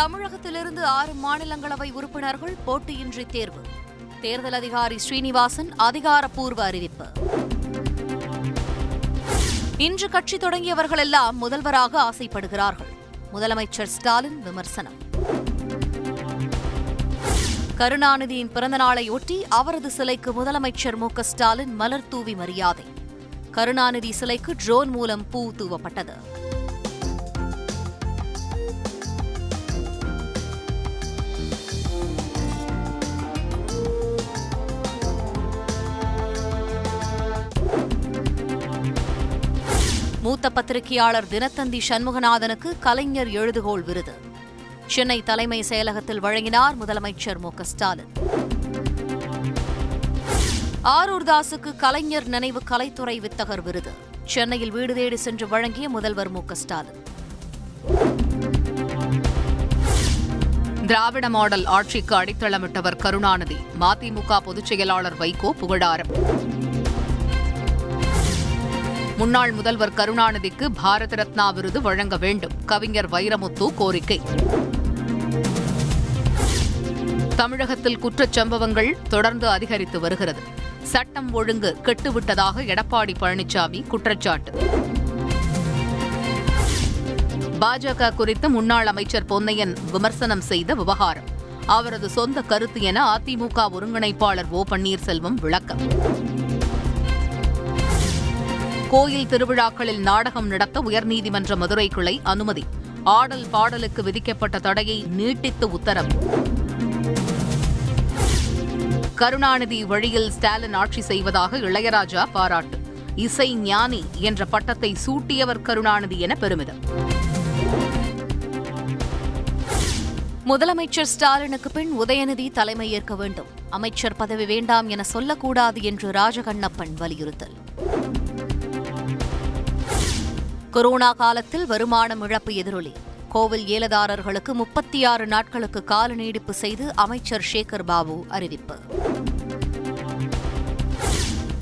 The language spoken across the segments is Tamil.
தமிழகத்திலிருந்து ஆறு மாநிலங்களவை உறுப்பினர்கள் போட்டியின்றி தேர்வு. தேர்தல் அதிகாரி ஸ்ரீனிவாசன் அதிகாரப்பூர்வ அறிவிப்பு. இன்று கட்சி தொடங்கியவர்கள் எல்லாம் முதல்வராக ஆசைப்படுகிறார்கள். முதலமைச்சர் ஸ்டாலின் விமர்சனம். கருணாநிதியின் பிறந்தநாளையொட்டி அவரது சிலைக்கு முதலமைச்சர் மு ஸ்டாலின் மலர் தூவி மரியாதை. கருணாநிதி சிலைக்கு ட்ரோன் மூலம் பூ தூவப்பட்டது. மூத்த பத்திரிகையாளர் தினத்தந்தி சண்முகநாதனுக்கு கலைஞர் எழுதுகோள் விருது. சென்னை தலைமை செயலகத்தில் வழங்கினார் முதலமைச்சர் மு க ஸ்டாலின். ஆரூர் தாஸுக்கு கலைஞர் நினைவு கலைத்துறை வித்தகர் விருது. சென்னையில் வீடு தேடி சென்று வழங்கிய முதல்வர் மு க ஸ்டாலின். திராவிட மாடல் ஆட்சிக்கு அடித்தளமிட்டவர் கருணாநிதி. மதிமுக பொதுச் செயலாளர் வைகோ புகழாரம். முன்னாள் முதல்வர் கருணாநிதிக்கு பாரத ரத்னா விருது வழங்க வேண்டும். கவிஞர் வைரமுத்து கோரிக்கை. தமிழகத்தில் குற்றச் சம்பவங்கள் தொடர்ந்து அதிகரித்து வருகிறது. சட்டம் ஒழுங்கு கெட்டுவிட்டதாக எடப்பாடி பழனிசாமி குற்றச்சாட்டு. பாஜக குறித்து முன்னாள் அமைச்சர் பொன்னையன் விமர்சனம் செய்த விவகாரம். அவரது சொந்த கருத்து என அதிமுக ஒருங்கிணைப்பாளர் ஓ பன்னீர்செல்வம் விளக்கம். கோயில் திருவிழாக்களில் நாடகம் நடத்த உயர்நீதிமன்ற மதுரை கிளை அனுமதி. ஆடல் பாடலுக்கு விதிக்கப்பட்ட தடையை நீட்டித்து உத்தரவு. கருணாநிதி வழியில் ஸ்டாலின் ஆட்சி செய்வதாக இளையராஜா பாராட்டு. இசை ஞானி என்ற பட்டத்தை சூட்டியவர் கருணாநிதி என பெருமிதம். முதலமைச்சர் ஸ்டாலினுக்கு பின் உதயநிதி தலைமையேற்க வேண்டும். அமைச்சர் பதவி வேண்டாம் என சொல்லக்கூடாது என்று ராஜகண்ணப்பன் வலியுறுத்தல். கொரோனா காலத்தில் வருமானம் இழப்பு எதிரொலி. கோவில் ஏலதாரர்களுக்கு முப்பத்தி ஆறு நாட்களுக்கு கால நீடிப்பு செய்து அமைச்சர் சேகர் பாபு அறிவிப்பு.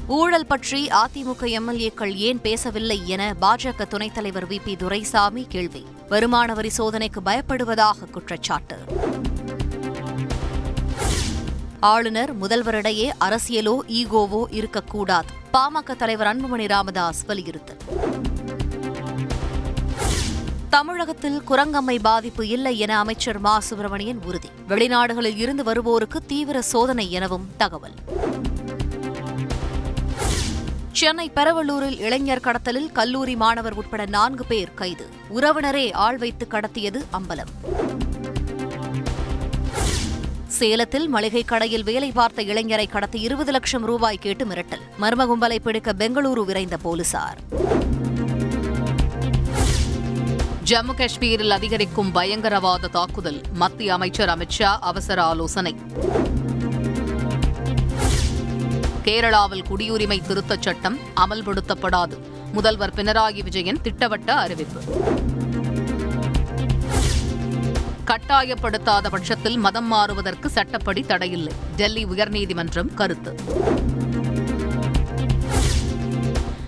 ஊழல் பற்றி அதிமுக எம்எல்ஏக்கள் ஏன் பேசவில்லை என பாஜக துணைத் தலைவர் வி. பி. துரைசாமி கேள்வி. வருமான வரி சோதனைக்கு பயப்படுவதாக குற்றச்சாட்டு. ஆளுநர் முதல்வரிடையே அரசியலோ ஈகோவோ இருக்கக்கூடாது. பாமக தலைவர் அன்புமணி ராமதாஸ் வலியுறுத்தல். தமிழகத்தில் குரங்கம்மை பாதிப்பு இல்லை என அமைச்சர் மா. சுப்பிரமணியன் உறுதி. வெளிநாடுகளில் இருந்து வருவோருக்கு தீவிர சோதனை எனவும் தகவல். சென்னை பெரவலூரில் இளைஞர் கடத்தலில் கல்லூரி மாணவர் உட்பட நான்கு பேர் கைது. உறவினரே ஆள் வைத்து கடத்தியது அம்பலம். சேலத்தில் மளிகை கடையில் வேலை பார்த்த இளைஞரை கடத்தி இருபது லட்சம் ரூபாய் கேட்டு மிரட்டல். மர்ம கும்பலை பிடிக்க பெங்களூரு விரைந்த போலீசார். ஜம்மு காஷ்மீரில் அதிகரிக்கும் பயங்கரவாத தாக்குதல். மத்திய அமைச்சர் அமித்ஷா அவசர ஆலோசனை. கேரளாவில் குடியுரிமை திருத்தச் சட்டம் அமல்படுத்தப்படாது. முதல்வர் பினராயி விஜயன் திட்டவட்ட அறிவிப்பு. கட்டாயப்படுத்தாத பட்சத்தில் மதம் மாறுவதற்கு சட்டப்படி தடையில்லை. டெல்லி உயர்நீதிமன்றம் கருத்து.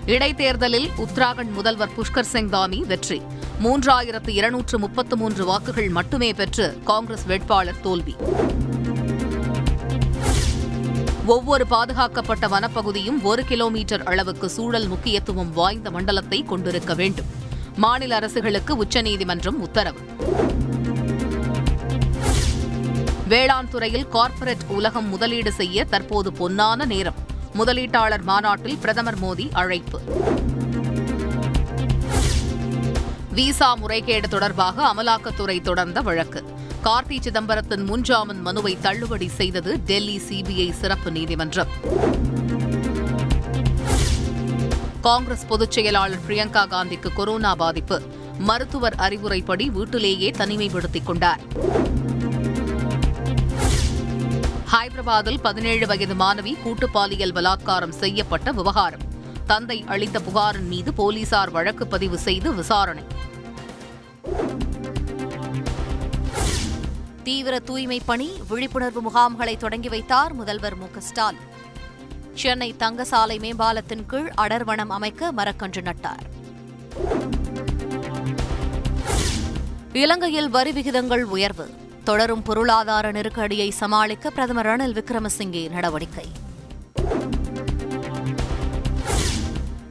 இடைத்தேர்தலில் உத்தராகண்ட் முதல்வர் புஷ்கர் சிங் தாமி வெற்றி. மூன்றாயிரத்து இருநூற்று முப்பத்து மூன்று வாக்குகள் மட்டுமே பெற்று காங்கிரஸ் வேட்பாளர் தோல்வி. ஒவ்வொரு பாதுகாக்கப்பட்ட வனப்பகுதியும் ஒரு கிலோமீட்டர் அளவுக்கு சூழல் முக்கியத்துவம் வாய்ந்த மண்டலத்தை கொண்டிருக்க வேண்டும். மாநில அரசுகளுக்கு உச்சநீதிமன்றம் உத்தரவு. வேளாண் துறையில் கார்ப்பரேட் உலகம் முதலீடு செய்ய தற்போது பொன்னான நேரம். முதலீட்டாளர் மாநாட்டில் பிரதமர் மோடி அழைப்பு. விசா முறைகேடு தொடர்பாக அமலாக்கத்துறை தொடர்ந்த வழக்கு. கார்த்தி சிதம்பரத்தின் முன்ஜாமீன் மனுவை தள்ளுபடி செய்தது டெல்லி சிபிஐ சிறப்பு நீதிமன்றம். காங்கிரஸ் பொதுச் செயலாளர் பிரியங்கா காந்திக்கு கொரோனா பாதிப்பு. மருத்துவர் அறிவுரைப்படி வீட்டிலேயே தனிமைப்படுத்திக் கொண்டார். ஹைதராபாத்தில் பதினேழு வயது மாணவி கூட்டு பாலியல் பலாத்காரம் செய்யப்பட்ட விவகாரம். தந்தை அளித்த புகாரின் மீது போலீசார் வழக்கு பதிவு செய்து விசாரணை. தீவிர தூய்மை பணி விழிப்புணர்வு முகாம்களை தொடங்கி வைத்தார் முதல்வர் மு ஸ்டாலின். சென்னை தங்கசாலை மேம்பாலத்தின் கீழ் அடர்வனம் அமைக்க மரக்கன்று நட்டார். இலங்கையில் வரி விகிதங்கள் உயர்வு. தொடரும் பொருளாதார நெருக்கடியை சமாளிக்க பிரதமர் ரணில் விக்ரமசிங்கே நடவடிக்கை.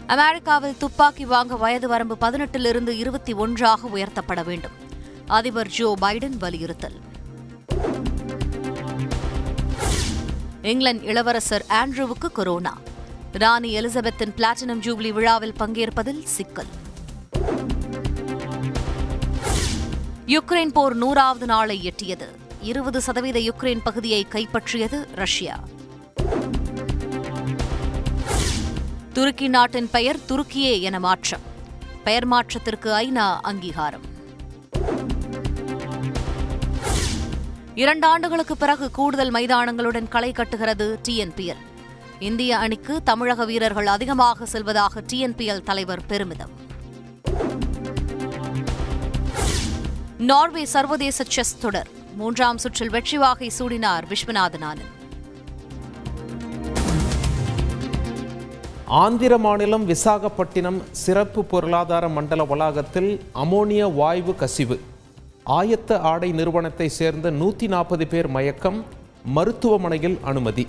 அமெரிக்காவில் துப்பாக்கி வாங்க வயது வரம்பு பதினெட்டிலிருந்து இருபத்தி ஒன்றாக உயர்த்தப்பட வேண்டும். அதிபர் ஜோ பைடன் வலியுறுத்தல். இங்கிலாந்து இளவரசர் ஆண்ட்ரூவுக்கு கொரோனா. ராணி எலிசபெத்தின் பிளாட்டினம் ஜூப்ளி விழாவில் பங்கேற்பதில் சிக்கல். யுக்ரைன் போர் நூறாவது நாளை எட்டியது. இருபது சதவீத யுக்ரைன் பகுதியை கைப்பற்றியது ரஷ்யா. துருக்கி நாட்டின் பெயர் துருக்கியே என மாற்றம். பெயர் மாற்றத்திற்கு ஐநா அங்கீகாரம். இரண்டு ஆண்டுகளுக்கு பிறகு கூடுதல் மைதானங்களுடன் களை கட்டுகிறது டிஎன்பிஎல். இந்திய அணிக்கு தமிழக வீரர்கள் அதிகமாக செல்வதாக டிஎன்பிஎல் தலைவர் பெருமிதம். நார்வே சர்வதேச செஸ் தொடர். மூன்றாம் சுற்றில் வெற்றி வாகை சூடினார் விஸ்வநாதன் ஆனந்த். ஆந்திர மாநிலம் விசாகப்பட்டினம் சிறப்பு பொருளாதார மண்டல வளாகத்தில் அமோனிய வாயு கசிவு. ஆயத்த ஆடை நிறுவனத்தை சேர்ந்த நூற்றி நாற்பது பேர் மயக்கம் மருத்துவமனையில் அனுமதி.